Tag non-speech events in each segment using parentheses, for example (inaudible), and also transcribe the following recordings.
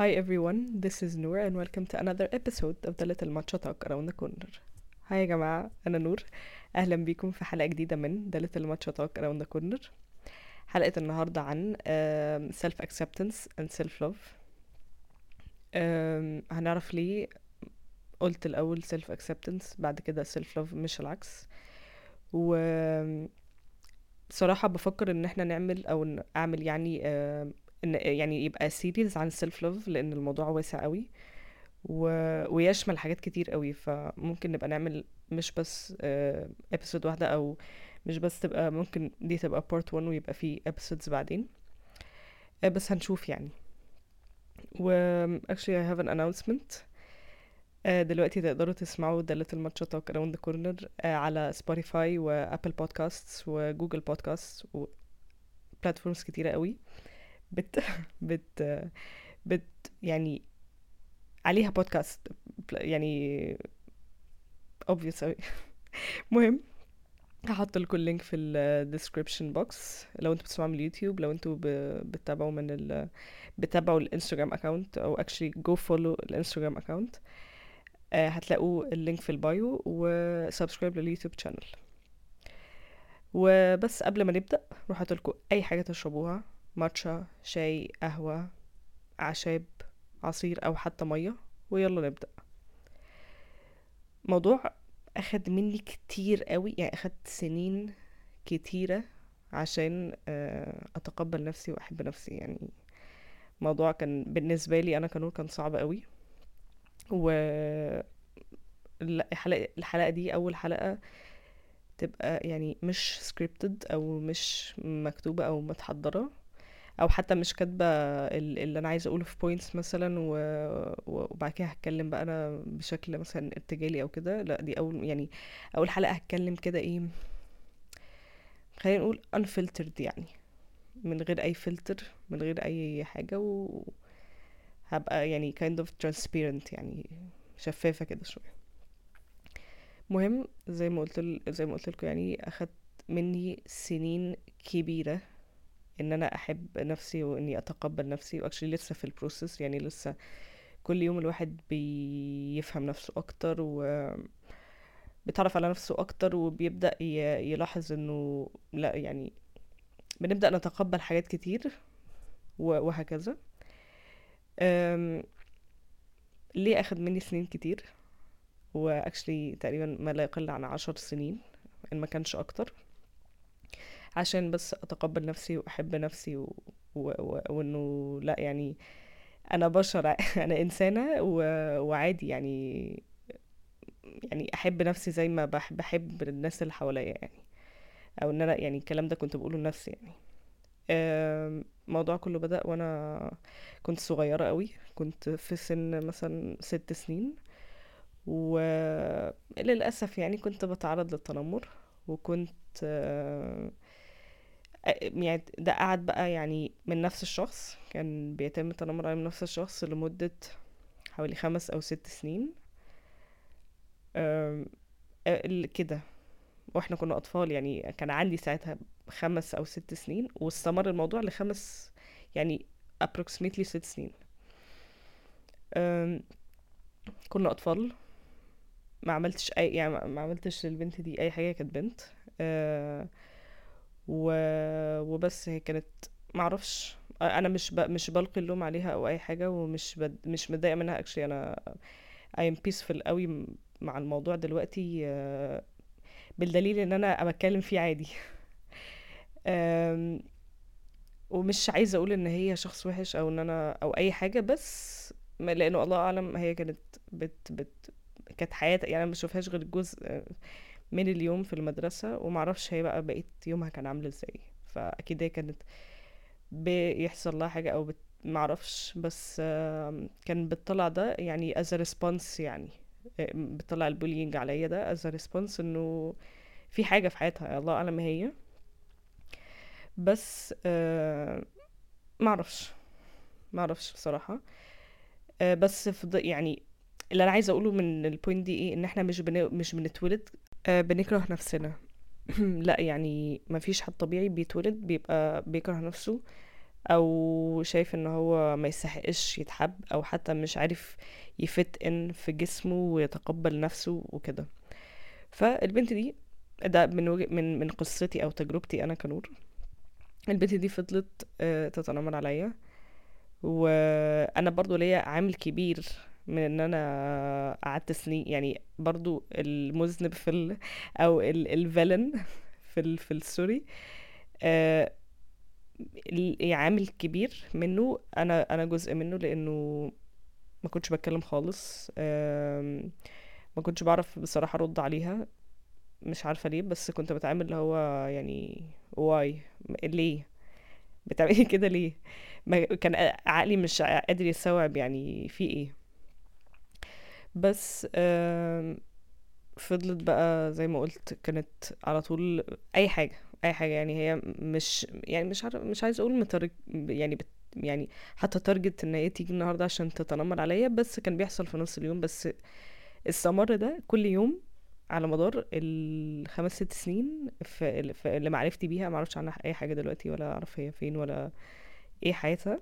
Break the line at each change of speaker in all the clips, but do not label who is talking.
Hi everyone, this is Noor and welcome to another episode of the Little Matcha Talk Around the Corner. Hi يا جماعة أنا نور أهلا بيكم في حلقة جديدة من The Little Matcha Talk Around the Corner حلقة النهاردة عن um, self acceptance and self love um, هنعرف ليه قلت الأول self acceptance بعد كده self love مش العكس و بصراحة بفكر ان إحنا نعمل أو اعمل يعني آه، إن يعني يبقى series عن ال self love لأن الموضوع واسع قوي. و... ويشمل حاجات كتير قوي. فممكن نبقى نعمل مش بس episode واحدة أو مش بس تبقى ممكن دي تبقى part 1 ويبقى في episodes بعدين. آه، بس هنشوف يعني. و actually I have an announcement. آه، دلوقتي تقدروا تسمعوا The Little Matcha Talk Around the Corner آه، على Spotify و Apple Podcast و Google Podcast و platforms كتيرة قوي. بت (laughs) بت بت يعني عليها بودكاست يعني obvious أوي. (laughs) مهم. هحط لكم ال link في ال description box. لو أنتوا بتسمعوا من اليوتيوب لو أنتوا بتتابعوا من ال بتتابعوا ال Instagram account أو actually go follow ال Instagram account هتلاقوا ال link في ال bio و subscribe لل YouTube channel وبس قبل ما نبدأ روح هاتلكوا أي حاجة تشربوها. ماتشا شاي قهوة أعشاب عصير أو حتى مية ويلا نبدأ. موضوع أخد مني كتير قوي يعني أخد سنين كتيرة عشان آه، أتقبل نفسي وأحب نفسي. يعني موضوع كان بالنسبة لي أنا كنور كان صعب قوي. و الحلقة دي أول حلقة تبقى يعني مش scripted أو مش مكتوبة أو متحضرة. أو حتى مش كاتبة ال- اللي أنا عايزة أقوله في points مثلا و... و- وبعد كده هتكلم بقى أنا بشكل مثلا ارتجالي أو كده لأ دي أول يعني أول حلقة هتكلم كده إيه خلينا نقول unfiltered يعني من غير أي فلتر من غير أي حاجة وهبقى يعني kind of transparent يعني شفافة كده شوية مهم زي ما قلت. زي ما قلت لكم يعني أخدت مني سنين كبيرة إن أنا أحب نفسي وإني أتقبل نفسي وأكشلي لسه في البروسيس يعني لسه كل يوم الواحد بيفهم نفسه أكتر و بيتعرف على نفسه أكتر وبيبدأ ي- يلاحظ إنه لأ يعني بنبدأ نتقبل حاجات كتير وهكذا. ليه اخد مني سنين كتير؟ واكشلي تقريبا ما لا يقل عن عشر سنين إن ما كانش أكتر. عشان بس أتقبل نفسي وأحب نفسي و... و... و... وإنه لأ يعني أنا بشر (laughs) أنا إنسانة و... وعادي يعني يعني أحب نفسي زي ما بحب بحب الناس اللي حواليا يعني. أو إن أنا يعني الكلام ده كنت بقوله لنفسي يعني. الموضوع كله بدأ وأنا كنت صغيرة قوي. كنت في سن مثلا ست سنين. وللاسف يعني كنت بتعرض للتنمر. وكنت يعني ده قعد بقى يعني من نفس الشخص كان بيتم التنمر عليه من نفس الشخص لمدة حوالي خمس أو ست سنين. كده. وإحنا كنا أطفال يعني كان عندي ساعتها خمس أو ست سنين واستمر الموضوع لخمس يعني approximately ست سنين. كنا أطفال. ما عملتش أي يعني ما عملتش للبنت دي أي حاجة كانت بنت. أه، و... وبس هي كانت معرفش أنا مش ب... مش بلقي اللوم عليها أو أي حاجة ومش بد... مش متضايقة منها. اكشلي أنا I am peaceful قوي مع الموضوع دلوقتي بالدليل إن أنا بتكلم فيه عادي. (laughs) ومش عايزة أقول إن هي شخص وحش أو إن أنا أو أي حاجة بس لأنه الله أعلم هي كانت بت بت كانت حياتها يعني أنا ما بشوفهاش غير جزء من اليوم في المدرسة ومعرفش هي بقى بقيت يومها كان عامل إزاي. فأكيد هي كانت بيحصل لها حاجة أو بت... معرفش بس كان بتطلع ده يعني as a response يعني آه، بتطلع ال bullying عليا ده as a response إنه في حاجة في حياتها الله أعلم هي. بس آه، معرفش معرفش بصراحة. آه، بس فض... يعني اللي أنا عايزة أقوله من ال point دي إيه إن إحنا مش بن... مش بنتولد آه، بنكره نفسنا. (clears throat) لا يعني مفيش حد طبيعي بيتولد بيبقى بيكره نفسه أو شايف إن هو ما يستحقش يتحب أو حتى مش عارف يفت إن في جسمه ويتقبل نفسه وكده. فالبنت دي ده من من من قصتي أو تجربتي أنا كنور. البنت دي فضلت آه، تتنمر عليا. وأنا برضو ليا عامل كبير من إن أنا قعدت سنين يعني برضو المذنب في ال (laughs) أو الفيلن في ال في الستوري آه، ال- عامل كبير منه. أنا أنا جزء منه لأنه ما كنتش بتكلم خالص آم، ما كنتش بعرف بصراحة أرد عليها. مش عارفة ليه بس كنت بتعامل اللي هو يعني واي ليه؟ بتعملي (laughs) كده ليه؟ ما كان عقلي مش قادر يستوعب يعني في إيه. بس فضلت بقى زي ما قلت كانت على طول أي حاجة أي حاجة. يعني هي مش يعني مش عارف مش عايز أقول مترك يعني بت يعني حتى target إن هي تيجي النهارده عشان تتنمر عليا بس كان بيحصل في نص اليوم. بس استمر ده كل يوم على مدار الخمس ست سنين في, اللي معرفتي بيها ما أعرفش عنها أي حاجة دلوقتي ولا أعرف هي فين ولا إيه حياتها.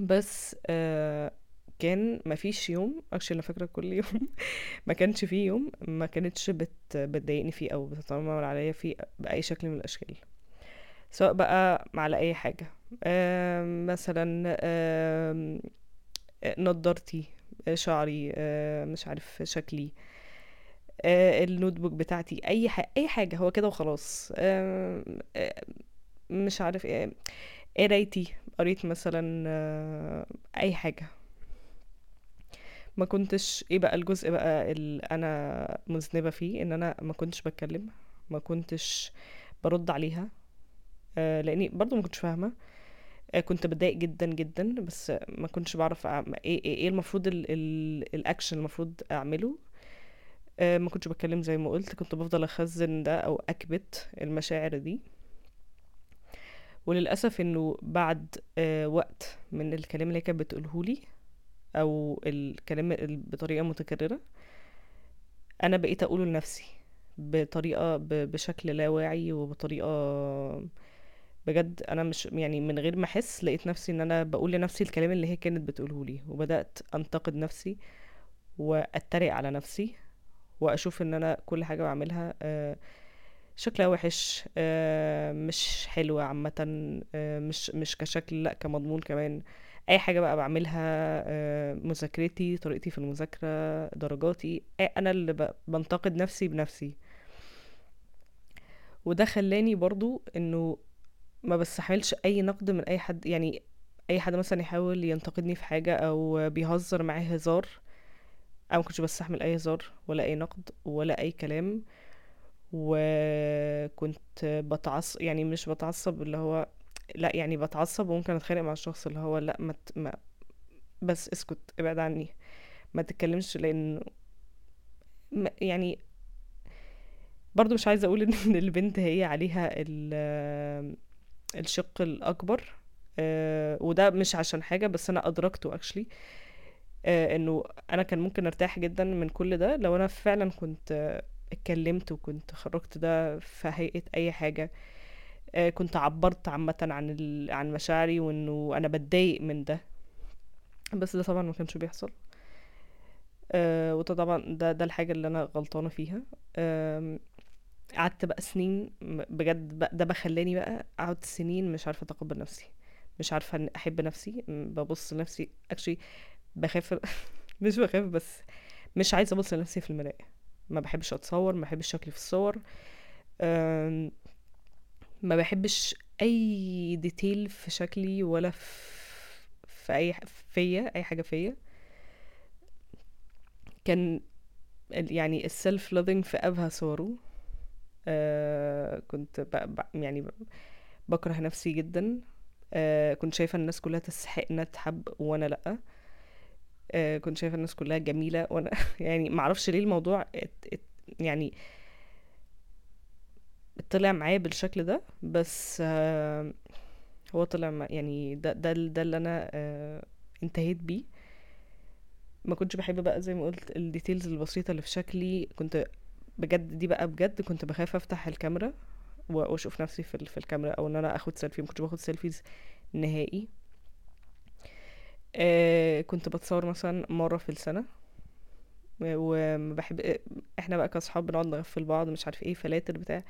بس آه كان ما فيش يوم actually أنا فاكرة كل يوم (laughs) ما كانش فيه يوم ما كانتش بت بتضايقني فيه أو بتتنمر عليا فيه بأي شكل من الأشكال. سواء بقى على أي حاجة. آه مثلا آه نضارتي شعري مش عارف شكلي آه النوت بوك بتاعتي أي حاجة أي حاجة هو كده وخلاص. مش عارف إيه قرايتي قريت مثلا آه أي حاجة. ما كنتش إيه بقى الجزء بقى اللي أنا مذنبة فيه؟ إن أنا ما كنتش بتكلم ما كنتش برد عليها. آه لإني برضو ما كنتش فاهمة. آه كنت بتضايق جدا جدا بس ما كنتش بعرف أعمل إيه إيه إيه المفروض ال ال الاكشن المفروض أعمله. آه ما كنتش بتكلم زي ما قلت. كنت بفضل أخزن ده أو أكبت المشاعر دي. وللأسف إنه بعد آه وقت من الكلام اللي كانت بتقولهولي أو الكلام ال- بطريقة متكررة. أنا بقيت أقوله لنفسي بطريقة بشكل لا واعي وبطريقة بجد أنا مش يعني من غير ما أحس لقيت نفسي إن أنا بقول لنفسي الكلام اللي هي كانت بتقوله لي. وبدأت أنتقد نفسي وأتريق على نفسي وأشوف إن أنا كل حاجة بعملها آه، شكلها وحش آه، مش حلوة عامة آه، مش مش كشكل لأ كمضمون كمان. أي حاجة بقى بعملها آه، مذاكرتي طريقتي في المذاكرة درجاتي آه، أنا اللي بنتقد نفسي بنفسي. وده خلاني برضو إنه ما بستحملش أي نقد من أي حد يعني أي حد مثلا يحاول ينتقدني في حاجة أو بيهزر معايا هزار أنا ما كنتش بستحمل أي هزار ولا أي نقد ولا أي كلام. وكنت بتعصب يعني مش بتعصب اللي هو لا يعني بتعصب وممكن أتخانق مع الشخص اللي هو لأ ما, ت... ما بس اسكت ابعد عني. ما تتكلمش لأن ما- يعني برضو مش عايزة أقول (laughs) إن البنت هي عليها ال... الشق الأكبر آه، وده مش عشان حاجة بس أنا أدركته اكشلي إنه أنا كان ممكن أرتاح جدا من كل ده. لو أنا فعلا كنت آه، اتكلمت وكنت خرجت ده في هيئة أي حاجة آه، كنت عبرت عامة عن ال... عن مشاعري وإنه أنا بتضايق من ده. بس ده طبعا ما كانش بيحصل. آه، وده طبعا ده ده الحاجة اللي أنا غلطانة فيها. قعدت بقى سنين بجد بقى ده بخلاني بقى أقعد سنين مش عارفة أتقبل نفسي. مش عارفة إن أحب نفسي ببص لنفسي اكشلي بخاف (laughs) مش بخاف بس مش عايزة أبص لنفسي في المراية. ما بحبش أتصور ما بحبش شكلي في الصور. أم، ما بحبش أي detail في شكلي ولا في أي فيا أي حاجة فيا. كان يعني ال self loathing في أبهى صوره. أه كنت ب... ب... يعني. بكره نفسي جدا. أه كنت شايفة الناس كلها تستحق إنها تحب وأنا لأ. أه كنت شايفة الناس كلها جميلة وأنا (laughs) يعني معرفش ليه الموضوع ات... ات... يعني طلع معايا بالشكل ده بس آه، هو طلع مع يعني ده ده ده اللي أنا آه، انتهيت بيه. ما كنتش بحب بقى زي ما قلت ال details البسيطة اللي في شكلي كنت بجد دي بقى بجد كنت بخاف أفتح الكاميرا وأشوف نفسي في في الكاميرا أو إن أنا آخد سيلفي ما كنتش باخد selfies نهائي. آه كنت بتصور مثلا مرة في السنة وما بحب إحنا بقى كأصحاب بنقعد نغفل بعض مش عارف إيه فلاتر بتاع.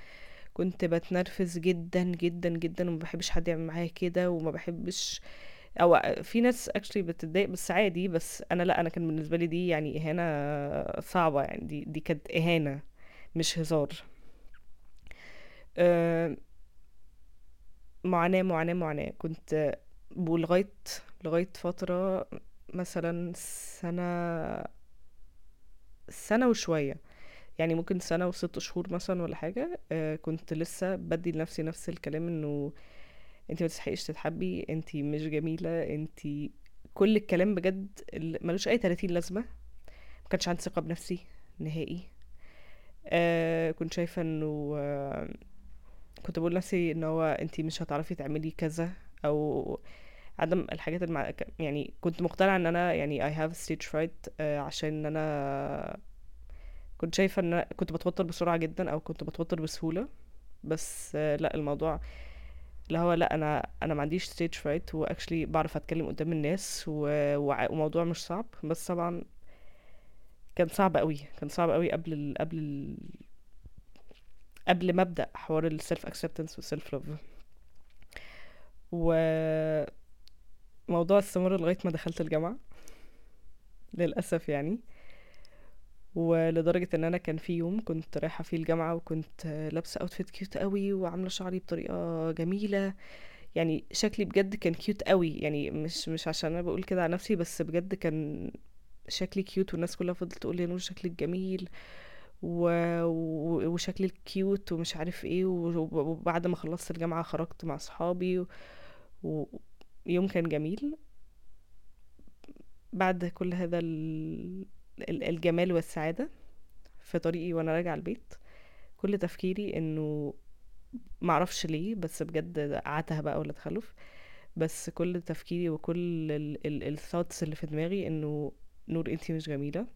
كنت بتنرفز جدا جدا جدا وما بحبش حد يعمل معايا كده وما بحبش أو في ناس actually بتتضايق بس عادي بس أنا لأ أنا كان بالنسبة لي دي يعني إهانة صعبة يعني دي دي كانت إهانة مش هزار. أه معاناة معاناة معاناة. كنت ولغاية لغاية فترة مثلا سنة سنة وشوية يعني ممكن سنة وست شهور مثلا ولا حاجة أه كنت لسه بدي لنفسي نفس الكلام إنه انت ما تستحقيش تتحبي انت مش جميلة انت كل الكلام بجد ملوش أي 30 لازمة ما كانش عندي ثقة بنفسي نهائي. آه كنت شايفة إنه آه كنت بقول لنفسي إن هو انت مش هتعرفي تعملي كذا أو عدم الحاجات المع... يعني كنت مقتنعة إن أنا يعني I have stage fright آه عشان أنا كنت شايفة إن كنت بتوتر بسرعة جدا أو كنت بتوتر بسهولة بس لأ الموضوع اللي هو لأ أنا أنا ما عنديش stage fright و actually بعرف أتكلم قدام الناس و... وع- وموضوع مش صعب بس طبعا كان صعب قوي كان صعب قوي قبل ال... قبل ال... قبل ما أبدأ حوار ال self acceptance وال self love وموضوع استمر لغاية ما دخلت الجامعة للأسف يعني. ولدرجة إن أنا كان في يوم كنت رايحة فيه الجامعة وكنت لابسة outfit cute قوي وعاملة شعري بطريقة جميلة. يعني شكلي بجد كان cute قوي. يعني مش مش عشان أنا بقول كده على نفسي بس بجد كان شكلي cute والناس كلها فضلت تقول لي نور شكلك جميل و... و... وشكلك كيوت ومش عارف إيه. و- وبعد ما خلصت الجامعة خرجت مع صحابي و... ويوم كان جميل. بعد كل هذا ال... ال- الجمال والسعادة في طريقي وأنا راجعة البيت. كل تفكيري إنه معرفش ليه بس بجد عتها بقى ولا تخلف. بس كل تفكيري وكل الثوتس اللي في دماغي إنه نور انتي مش جميلة.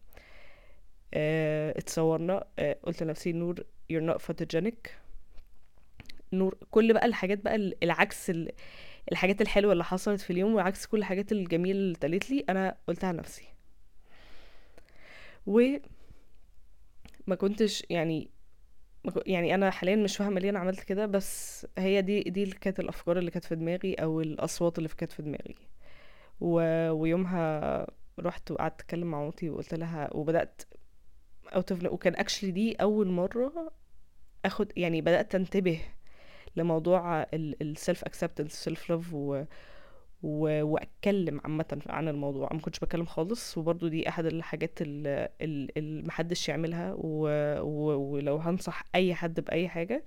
آه، اتصورنا آه، قلت لنفسي نور you're not photogenic. نور كل بقى الحاجات بقى ال- العكس ال- الحاجات الحلوة اللي حصلت في اليوم وعكس كل الحاجات الجميلة اللي اتقالت لي أنا قلتها لنفسي. وما كنتش يعني ما يعني أنا حاليا مش فاهمة ليه أنا عملت كده بس هي دي دي اللي كانت الأفكار اللي كانت في دماغي أو الأصوات اللي كانت في دماغي. و... ويومها رحت وقعدت أتكلم مع مامتي وقلت لها وبدأت out of وكان actually دي أول مرة آخد يعني بدأت أنتبه لموضوع ال self acceptance self love و... واتكلم عامة عن الموضوع. ما كنتش بتكلم خالص وبرضو دي أحد الحاجات اللي, اللي محدش يعملها و... و... ولو هنصح أي حد بأي حاجة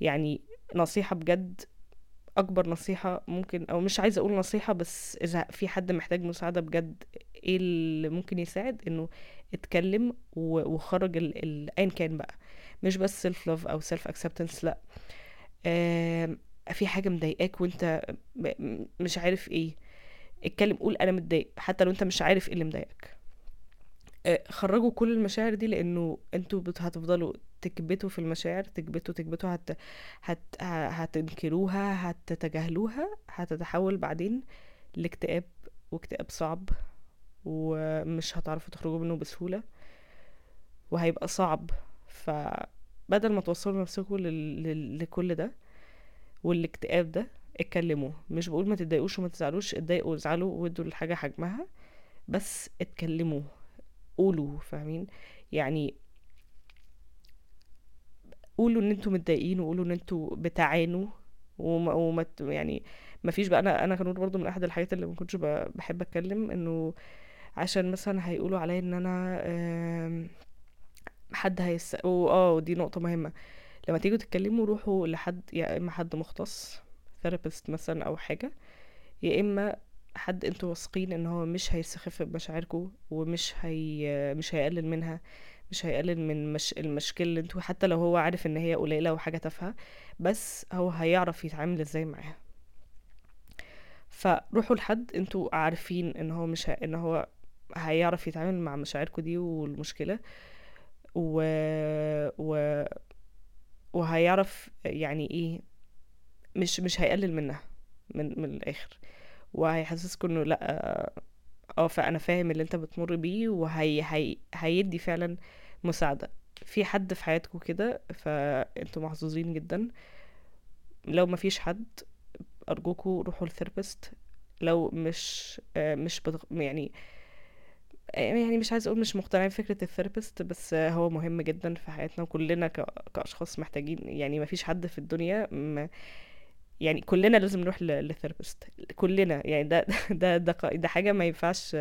يعني نصيحة بجد أكبر نصيحة ممكن أو مش عايزة أقول نصيحة بس إذا في حد محتاج مساعدة بجد إيه اللي ممكن يساعد؟ إنه اتكلم و- وخرج. ايا كان بقى. مش بس self love أو self acceptance لأ. في حاجة مضايقاك وانت مش عارف إيه اتكلم قول أنا متضايق حتى لو انت مش عارف إيه اللي مضايقك آه، خرجوا كل المشاعر دي لأنه أنتوا هتفضلوا تكبتوا في المشاعر تكبتوا تكبتوا هت... هت... هتنكروها هتتجاهلوها هتتحول بعدين لاكتئاب واكتئاب صعب ومش هتعرفوا تخرجوا منه بسهولة وهيبقى صعب فبدل ما توصلوا نفسكم. لل... لكل ده والاكتئاب ده اتكلموا مش بقول ما تتضايقوش وما تزعلوش اتضايقوا وازعلوا وادوا الحاجة حجمها بس اتكلموا قولوا فاهمين؟ يعني قولوا ان أنتوا متضايقين وقولوا ان أنتوا بتعانوا وما, وما يعني ما فيش بقى أنا أنا كنور برضو من احد الحاجات اللي ما كنتش بحب اتكلم انه عشان مثلا هيقولوا عليا ان أنا حد هيس آه دي نقطة مهمة. لما تيجوا تتكلموا روحوا لحد يا إما حد مختص ثيرابيست مثلا أو حاجة يا إما حد أنتوا واثقين إن هو مش هيستخف بمشاعركم ومش هي مش هيقلل منها مش هيقلل من مش المشكلة اللي أنتوا حتى لو هو عارف إن هي قليلة وحاجة تافهة بس هو هيعرف يتعامل إزاي معاها فروحوا لحد أنتوا عارفين إن هو مش. إن هو هيعرف يتعامل مع مشاعركم دي والمشكلة و... و... وهيعرف يعني إيه مش مش هيقلل منها من من الآخر. وهيحسسكوا إنه لأ آه فأنا فاهم اللي أنت بتمر بيه وهي هي هيدي فعلا مساعدة. في حد في حياتكم كده فأنتوا محظوظين جدا. لو ما فيش حد أرجوكوا روحوا ل therapist. لو مش آه، مش. يعني يعني مش عايز أقول مش مقتنعين بفكرة ال therapist بس هو مهم جدا في حياتنا وكلنا ك... كأشخاص محتاجين يعني ما فيش حد في الدنيا م... يعني كلنا لازم نروح للثيرابيست كلنا يعني ده (laughs) ده ده, ده حاجة ما ينفعش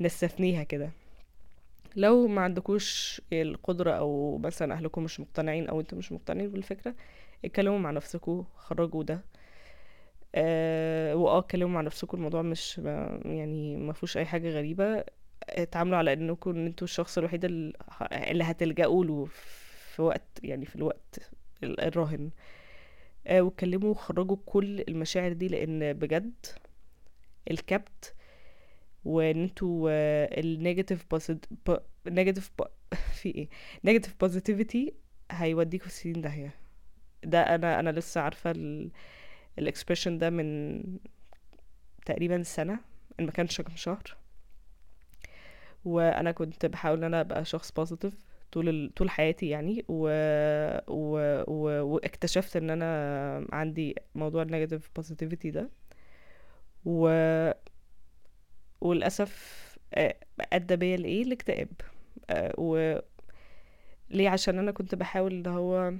نستثنيها كده. لو ما عندكوش القدرة أو مثلا أهلكم مش مقتنعين أو أنتوا مش مقتنعين بالفكرة اتكلموا مع نفسكم خرجوا ده. أه وآه اتكلموا مع نفسكم الموضوع مش ما- يعني ما فيهوش أي حاجة غريبة. اتعاملوا على انكم ان أنتوا الشخص الوحيد ال- اللي هتلجأوا له في وقت يعني في الوقت ال- الراهن. أه واتكلموا وخرجوا كل المشاعر دي لأن بجد الكبت وإن أنتوا ال negative negative (laughs) في إيه؟ negative positivity هيوديكوا في سنين داهية. ده أنا أنا لسه عارفة ال expression ده من تقريبا سنة إن ما كانش كام شهر. وأنا كنت بحاول إن أنا أبقى شخص positive طول ال... طول حياتي يعني و... و... و... واكتشفت إن أنا عندي موضوع ال negative positivity ده. و... وللأسف آه، أدى بيا لإيه؟ الاكتئاب آه، و ليه؟ عشان أنا كنت بحاول اللي هو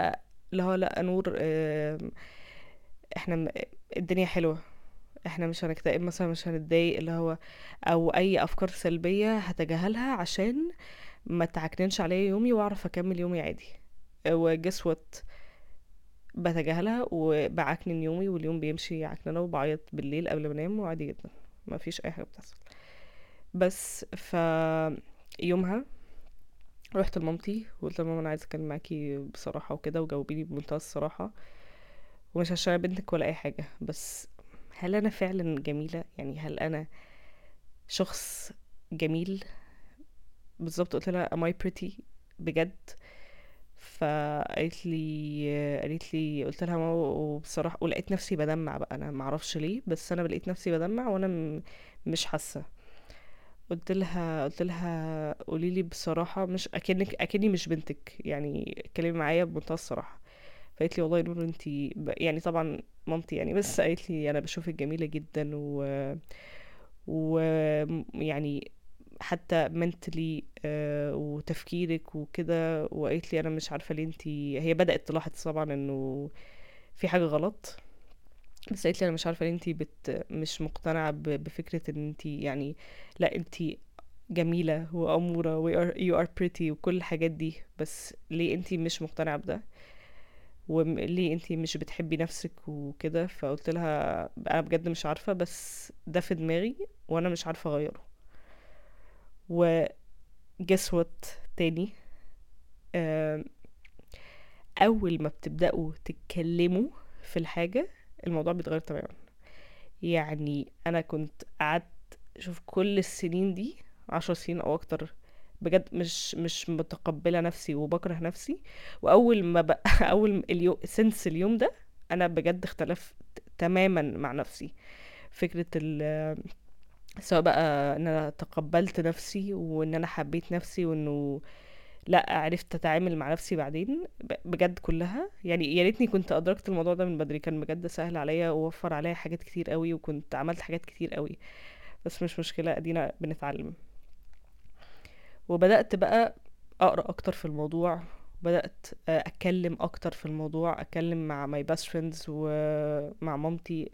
آه، اللي هو لأ نور إحنا الدنيا حلوة. إحنا مش هنكتئب مثلا مش هنتضايق اللي هو أو أي أفكار سلبية هتجاهلها عشان ما تعكننش عليا يومي وأعرف أكمل يومي عادي. وجس وات بتجاهلها وبعكنن يومي واليوم بيمشي عكننة وبعيط بالليل قبل ما أنام وعادي جدا. ما فيش أي حاجة بتحصل. بس ف يومها رحت لمامتي وقلت لها ماما أنا عايزة أتكلم معاكي بصراحة وكده وجاوبيني بمنتهى الصراحة. ومش عشان بنتك ولا أي حاجة بس هل أنا فعلا جميلة؟ يعني هل أنا شخص جميل؟ بالظبط قلت لها am I pretty? بجد. فقالت لي قالت لي قلت لها ماما وبصراحة ولقيت نفسي بدمع بقى. أنا ما أعرفش ليه بس أنا لقيت نفسي بدمع وأنا مش حاسة. قلت لها قلت لها قولي لي بصراحة مش أكنك أكني مش بنتك. يعني اتكلمي معايا بمنتهى الصراحة. فقالت لي والله نور أنتي ب... يعني طبعا مامتي يعني بس قالت لي أنا بشوفك جميلة جدا و و يعني حتى منتلي وتفكيرك وكده وقالت لي أنا مش عارفة ليه أنتي هي بدأت تلاحظ طبعا إنه في حاجة غلط بس قالت لي أنا مش عارفة ليه أنتي بت مش مقتنعة. بفكرة إن أنتي يعني لا أنتي جميلة وأمورة و are- you are pretty وكل الحاجات دي بس ليه أنتي مش مقتنعة بده وليه انتي مش بتحبي نفسك وكده؟ فقلت لها أنا بجد مش عارفة بس ده في دماغي وأنا مش عارفة أغيره. و guess what تاني؟ أول ما بتبدأوا تتكلموا في الحاجة الموضوع بيتغير تماما. يعني أنا كنت قعدت شوف كل السنين دي عشر سنين أو أكتر بجد مش مش متقبلة نفسي وبكره نفسي. وأول ما بقى (laughs) أول اليوم سنس اليوم ده أنا بجد اختلفت تماما مع نفسي. فكرة ال سواء بقى إن أنا تقبلت نفسي وإن أنا حبيت نفسي وإنه لأ عرفت أتعامل مع نفسي بعدين بجد كلها. يعني يا ريتني كنت أدركت الموضوع ده من بدري. كان بجد سهل عليا ووفر عليا حاجات كتير قوي وكنت عملت حاجات كتير قوي. بس مش مشكلة أدينا بنتعلم. وبدأت بقى أقرأ أكتر في الموضوع بدأت آه، أتكلم أكتر في الموضوع أتكلم مع my best friends ومع مامتي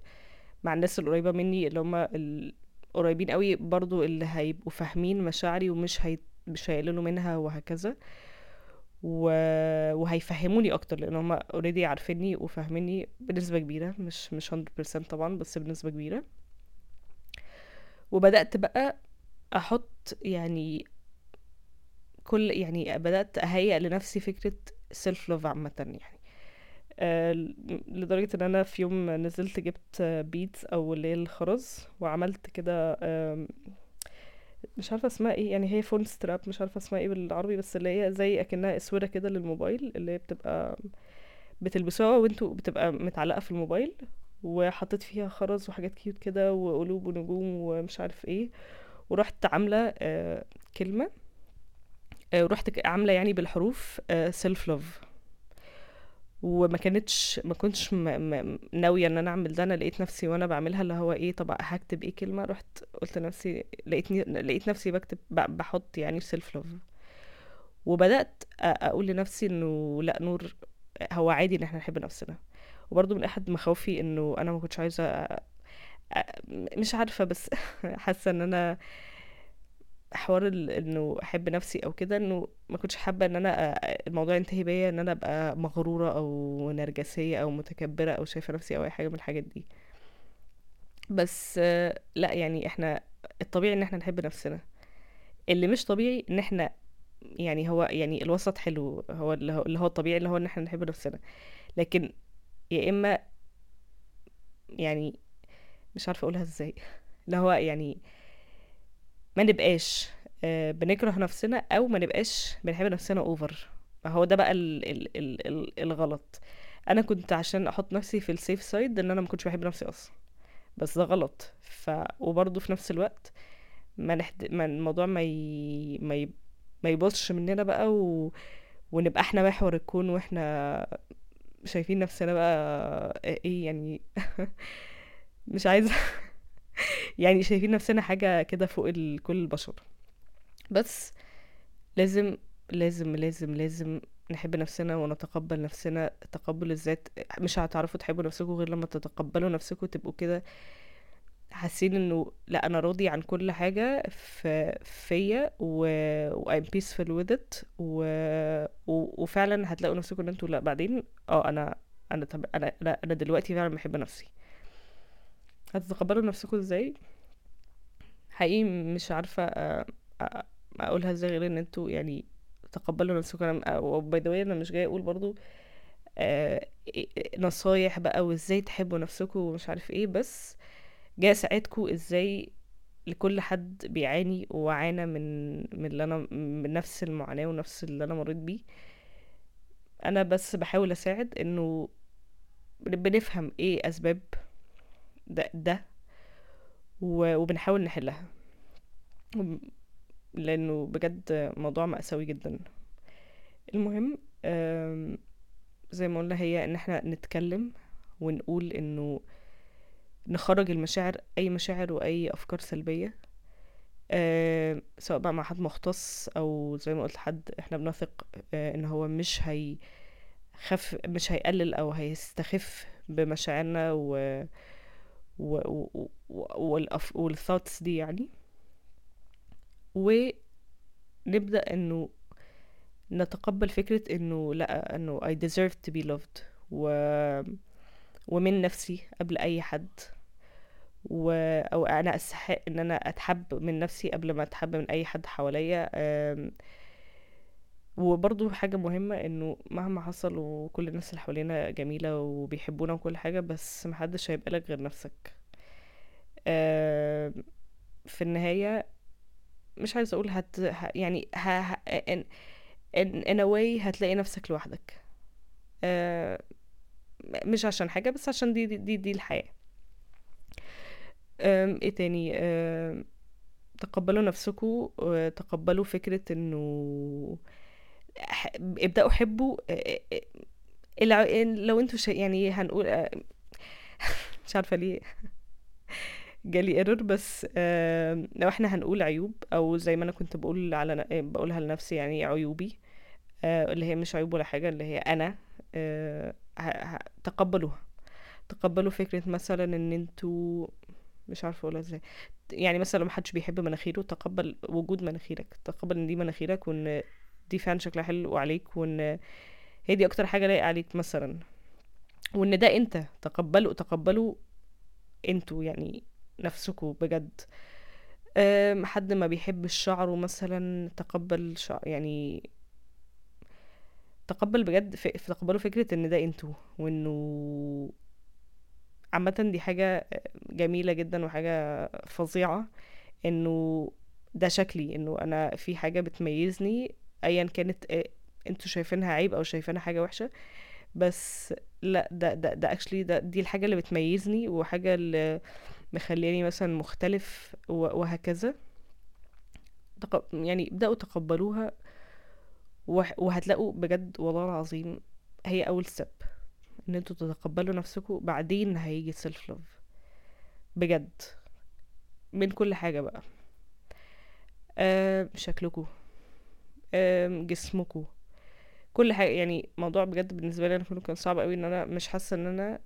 مع الناس القريبة مني اللي هم القريبين قوي برضو اللي هيبقوا فاهمين مشاعري ومش هي... مش هيقللوا منها وهكذا. و... وهيفهموني أكتر لأن هم اوريدي عارفيني وفاهميني بنسبة كبيرة مش مش 100% طبعا بس بنسبة كبيرة. وبدأت بقى أحط يعني كل يعني بدأت أهيئ لنفسي فكرة self love عامة يعني. آه، لدرجة إن أنا في يوم نزلت جبت beads أو اللي هي الخرز وعملت كده مش عارفة اسمها إيه يعني هي phone strap مش عارفة اسمها إيه بالعربي بس اللي هي زي أكنها أسورة كده للموبايل اللي هي بتبقى بتلبسوها وأنتوا بتبقى متعلقة في الموبايل وحطيت فيها خرز وحاجات cute كده وقلوب ونجوم ومش عارف إيه ورحت عاملة آه كلمة ورحت ك- عاملة يعني بالحروف self love وما كانتش ما كنتش. ناوية إن أنا أعمل ده أنا لقيت نفسي وأنا بعملها اللي هو إيه طب هكتب إيه كلمة رحت قلت لنفسي لقيتني لقيت نفسي بكتب. بحط يعني self love وبدأت أ- أقول لنفسي إنه لأ نور هو عادي إن إحنا نحب نفسنا وبرضه من أحد مخاوفي إنه أنا ما كنتش. أ... مش عارفة بس (laughs) حاسة إن أنا حوار إنه أحب نفسي أو كده إنه ما كنتش حابة إن أنا الموضوع ينتهي بيا إن أنا أبقى مغرورة أو نرجسية أو متكبرة أو شايفة نفسي أو أي حاجة من الحاجات دي. بس آه، لأ يعني إحنا الطبيعي إن إحنا نحب نفسنا. اللي مش طبيعي إن إحنا يعني هو يعني الوسط حلو هو اللي هو, الطبيعي اللي هو إن إحنا نحب نفسنا. لكن يا إما يعني مش عارفة أقولها إزاي. اللي هو يعني ما نبقاش آه، بنكره نفسنا أو ما نبقاش بنحب نفسنا over هو ده بقى ال ال ال ال الغلط. أنا كنت عشان أحط نفسي في ال safe side إن أنا ما كنتش بحب نفسي أصلا. بس ده غلط. ف وبرضه في نفس الوقت ما نحد... ما الموضوع ما ي... ما ي... ما يبصش مننا بقى و... ونبقى إحنا محور الكون وإحنا شايفين نفسنا بقى إيه يعني؟ (laughs) مش عايزة (laughs) يعني شايفين نفسنا حاجة كده فوق. كل البشر. بس لازم لازم لازم لازم نحب نفسنا ونتقبل نفسنا. تقبل الذات مش هتعرفوا تحبوا نفسكم غير لما تتقبلوا نفسكم تبقوا كده حاسين إنه لأ أنا راضي عن كل حاجة في فيا و I'm peaceful with it. و... و... وفعلا هتلاقوا نفسكم إن أنتوا لأ بعدين آه أنا أنا طب أنا لأ أنا دلوقتي فعلا بحب نفسي. هتتقبلوا نفسكم إزاي؟ حقيقي مش عارفة أ- أ- أقولها إزاي غير إن أنتوا يعني تقبلوا نفسكم. أنا وباي ذا أنا مش جاي أقول برضو آه، إيه- إيه- نصايح بقى وإزاي تحبوا نفسكم ومش عارف إيه بس جاي أساعدكم إزاي لكل حد بيعاني وعانى من من اللي أنا من نفس المعاناة ونفس اللي أنا مريت بيه. أنا بس بحاول أساعد إنه بنفهم إيه أسباب ده, ده وبنحاول نحلها لأنه بجد موضوع مأساوي جدا المهم زي ما قلنا هي إن إحنا نتكلم ونقول إنه نخرج المشاعر أي مشاعر وأي أفكار سلبية آه سواء بقى مع حد مختص أو زي ما قلت لحد إحنا بنثق آه إن هو مش هيخف مش هيقلل أو هيستخف بمشاعرنا و. والثوتس دي يعني. ونبدأ إنه نتقبل فكرة إنه لأ إنه I deserve to be loved. و... ومن نفسي قبل أي حد. و... أو أنا أستحق إن أنا أتحب من نفسي قبل ما أتحب من أي حد حواليا. وبرضو حاجة مهمة إنه مهما حصل وكل الناس اللي حوالينا جميلة وبيحبونا وكل حاجة بس محدش هيبقى لك غير نفسك. أم، في النهاية مش عايزة أقول هت يعني ه... ه... in... in... in a way هتلاقي نفسك لوحدك. أه، مش عشان حاجة بس عشان دي دي دي, دي الحياة. إيه تاني؟ أم، تقبلوا نفسكم وتقبلوا فكرة إنه ابدأوا حبوا لو أنتوا شا... يعني هنقول (laughs) مش عارفة ليه جالي ايرور بس لو إحنا هنقول عيوب أو زي ما أنا كنت بقول على بقولها لنفسي يعني عيوبي اللي هي مش عيوب ولا حاجة اللي هي أنا تقبلوها. تقبلوا فكرة مثلا إن أنتوا مش عارفة أقولها إزاي يعني مثلا لو محدش بيحب مناخيره تقبل وجود مناخيرك تقبل إن دي مناخيرك وإن دي فعلا شكلها حلو عليك وإن هي دي أكتر حاجة لايقة عليك مثلا. وإن ده أنت تقبلوا تقبلوا أنتوا يعني نفسكوا بجد. حد ما بيحبش شعره مثلا تقبل شعر يعني تقبل بجد ف... تقبلوا فكرة إن ده أنتوا وإنه عامة دي حاجة جميلة جدا وحاجة فظيعة إنه ده شكلي إنه أنا في حاجة بتميزني ايا كانت آه، أنتوا شايفينها عيب أو شايفينها حاجة وحشة بس لا ده ده ده actually ده دي الحاجة اللي بتميزني وحاجة اللي مخلياني مثلا مختلف وهكذا. يعني ابدأوا تقبلوها وهتلاقوا بجد والله العظيم هي أول step إن أنتوا تتقبلوا نفسكم بعدين هيجي ال self love بجد. من كل حاجة بقى. أه شكلكم. جسمكم كل حاجة يعني موضوع بجد بالنسبة لي أنا كله كان صعب قوي إن أنا مش حاسة إن أنا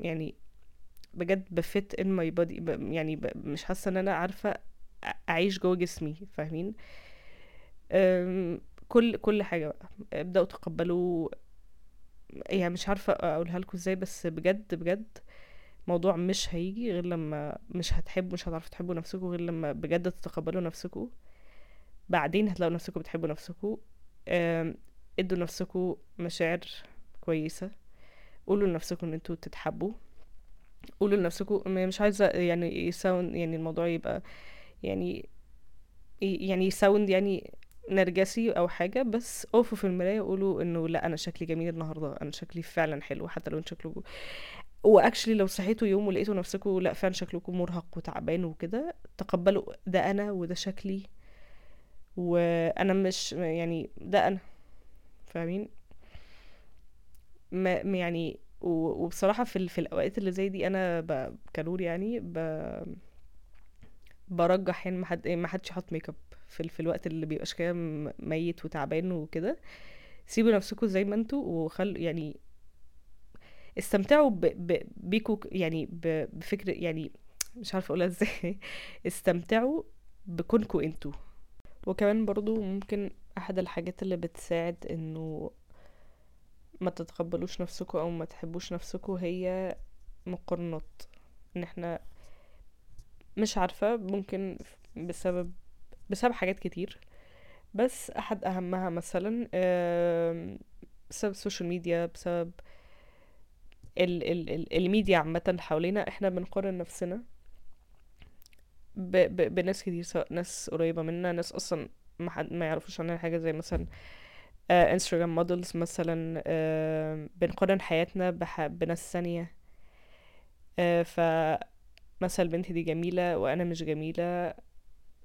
يعني بجد بفت ان ماي بودي يعني ب... مش حاسة إن أنا عارفة أ- أعيش جوه جسمي فاهمين؟ كل كل حاجة بقى. ابدأوا تقبلوا يعني مش عارفة أقولها لكم إزاي بس بجد بجد موضوع مش هيجي غير لما مش هتحبوا مش هتعرفوا تحبوا نفسكم غير لما بجد تتقبلوا نفسكم بعدين هتلاقوا نفسكم بتحبوا نفسكم. ادوا نفسكم مشاعر كويسة. قولوا لنفسكم إن أنتوا تتحبوا. قولوا لنفسكم مش عايزة يعني يساوند يعني الموضوع يبقى يعني يعني يساوند يعني نرجسي أو حاجة بس اقفوا في المراية وقولوا إنه لأ أنا شكلي جميل النهاردة. أنا شكلي فعلا حلو حتى لو شكلكم واكشلي لو صحيتوا يوم ولقيتوا نفسكم لأ فعلا شكلكم مرهق وتعبان وكده تقبلوا ده أنا وده شكلي. وأنا مش يعني ده أنا فاهمين ما يعني و- وبصراحة في في الأوقات اللي زي دي أنا ب... كنور يعني ب... برجح يعني ما حد ما حدش يحط make up في. في الوقت اللي بيبقاش كده ميت وتعبان وكده سيبوا نفسكم زي ما أنتوا وخلوا يعني استمتعوا ب... ب... بيكوا يعني ب... يعني مش عارفة أقولها (laughs) إزاي استمتعوا بكونكوا أنتوا وكمان برضو ممكن أحد الحاجات اللي بتساعد إنه ما تتقبلوش نفسكم أو ما تحبوش نفسكم هي مقارنات. إن إحنا مش عارفة ممكن بسبب بسبب حاجات كتير. بس أحد أهمها مثلا بسبب ال social media بسبب ال ال الميديا عامة حوالينا إحنا بنقارن نفسنا ب ب بناس كتير سواء ناس قريبة منا ناس أصلا ما حد ما يعرفوش عننا حاجة زي مثلا إنستغرام models مثلا آه، بنقارن حياتنا بح بناس ثانية. آه، فمثلا بنتي دي جميلة وأنا مش جميلة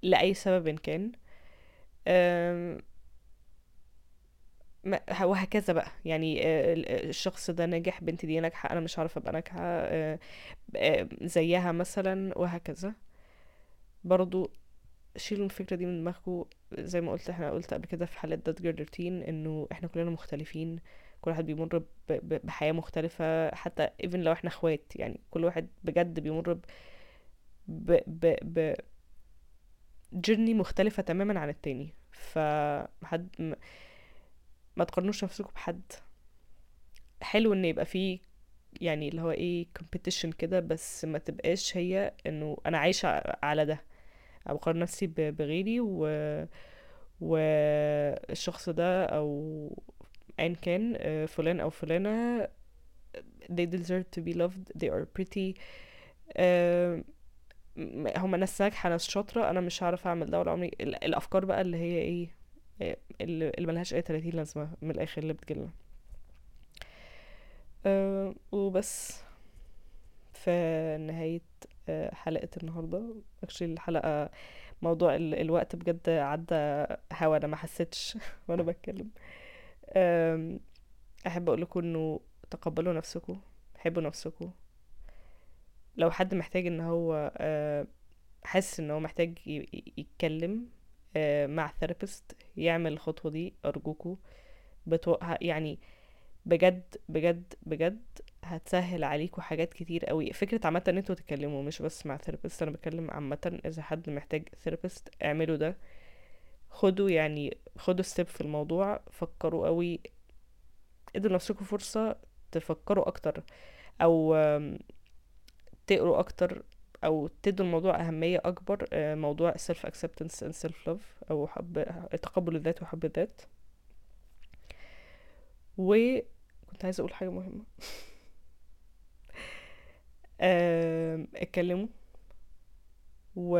لأي سبب إن كان. ما- وهكذا بقى. يعني آه، ال- الشخص ده ناجح بنتي دي ناجحة أنا مش عارفة أبقى ناجحة آه، آه، زيها مثلا وهكذا. برضو شيلوا الفكرة دي من دماغكم زي ما قلت إحنا قلت قبل كده في حلقة دات جيرل روتين انه إحنا كلنا مختلفين. كل واحد بيمر بحياة مختلفة. حتى even لو إحنا اخوات يعني كل واحد بجد بيمر ب ب ب, ب جيرني مختلفة تماما عن التاني. فحد ما, ما تقارنوش نفسكم بحد. حلو إن يبقى فيه يعني اللي هو إيه competition كده بس ما تبقاش هي إنه أنا عايشة على ده. أو بقارن نفسي بغيري و والشخص ده أو ايا كان آه، فلان أو فلانة they deserve to be loved they are pretty آه، هما ناس ناجحة ناس شاطرة أنا مش هعرف أعمل ده ولا عمري. ال- الأفكار بقى اللي هي إيه آه، اللي ملهاش أي 30 لازمة من الآخر اللي بتجيلنا. وبس. في نهاية آه، حلقة النهاردة. Actually الحلقة موضوع ال- الوقت بجد عدى هوا أنا ما حسيتش (laughs) وأنا بتكلم. أحب أقول لكم إنه تقبلوا نفسكم حبوا نفسكم. لو حد محتاج إن هو آه، حاسس إن هو محتاج يتكلم آه، مع therapist يعمل الخطوة دي ارجوكوا بتو... يعني بجد بجد بجد هتسهل عليكم حاجات كتير قوي. فكرة عامة إن أنتوا تتكلموا مش بس مع therapist أنا بتكلم عامة إذا حد محتاج therapist اعملوا ده. خدوا يعني خدوا step في الموضوع فكروا قوي ادوا لنفسكم فرصة تفكروا أكتر أو تقروا أكتر أو تدوا الموضوع أهمية أكبر موضوع self acceptance and self love أو حب تقبل الذات وحب الذات. وكنت عايزة أقول حاجة مهمة. آم، (laughs) اتكلموا. و...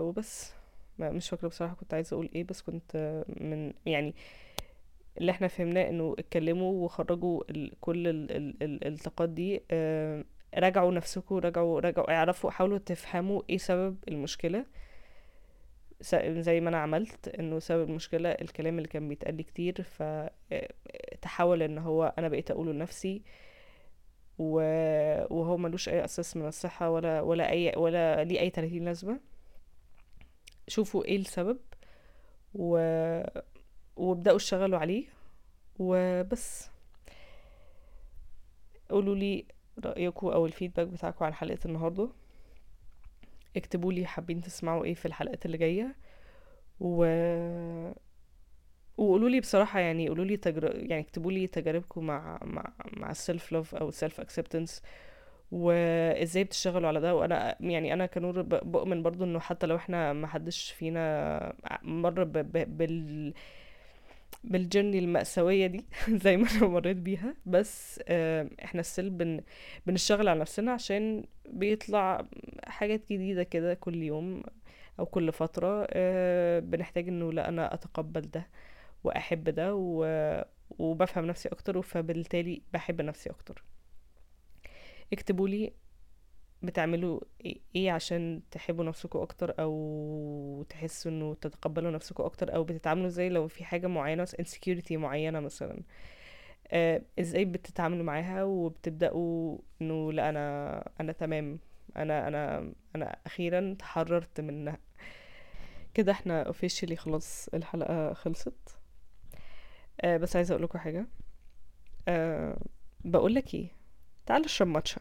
وبس. ما- مش فاكرة بصراحة كنت عايزة أقول إيه بس كنت آه، من يعني اللي إحنا فهمناه إنه اتكلموا وخرجوا ال كل ال ال ال الطاقات دي آه، راجعوا نفسكم راجعوا راجعوا اعرفوا حاولوا تفهموا إيه سبب المشكلة. س- زي ما أنا عملت إنه سبب المشكلة الكلام اللي كان بيتقال كتير فتحول إن هو أنا بقيت أقوله لنفسي. وهو ملوش أي أساس من الصحة ولا ولا أي ولا ليه أي 30 لازمة. شوفوا إيه السبب و... وابدأوا اشتغلوا عليه وبس. قولوا لي رأيكم أو ال feedback بتاعكم عن حلقة النهاردة. اكتبوا لي حابين تسمعوا إيه في الحلقات اللي جاية. و وقولوا لي بصراحة يعني قولوا لي تجر... يعني اكتبوا لي تجاربكم مع مع مع ال self love أو ال self acceptance وإزاي بتشتغلوا على ده. وأنا يعني أنا كنور بؤمن برضو إنه حتى لو إحنا ما حدش فينا مر ب... ب... بال بالجرني المأساوية دي (laughs) زي ما أنا مريت بيها. بس آه، إحنا السل بن... بنشتغل على نفسنا عشان بيطلع حاجات جديدة كده كل يوم أو كل فترة آه، بنحتاج إنه لا أنا أتقبل ده. وأحب ده و... وبفهم نفسي أكتر فبالتالي بحب نفسي أكتر. اكتبوا لي بتعملوا إيه عشان تحبوا نفسكم أكتر أو تحسوا إنه تتقبلوا نفسكم أكتر أو بتتعاملوا إزاي لو في حاجة معينة insecurity معينة مثلا. آه إزاي بتتعاملوا معاها وبتبدأوا إنه لأ أنا أنا تمام أنا أنا أنا أخيرا تحررت منها. كده إحنا officially خلاص الحلقة خلصت. آه بس عايزة أقول لكم حاجة. آه بقول لك إيه؟ تعال اشرب ماتشا.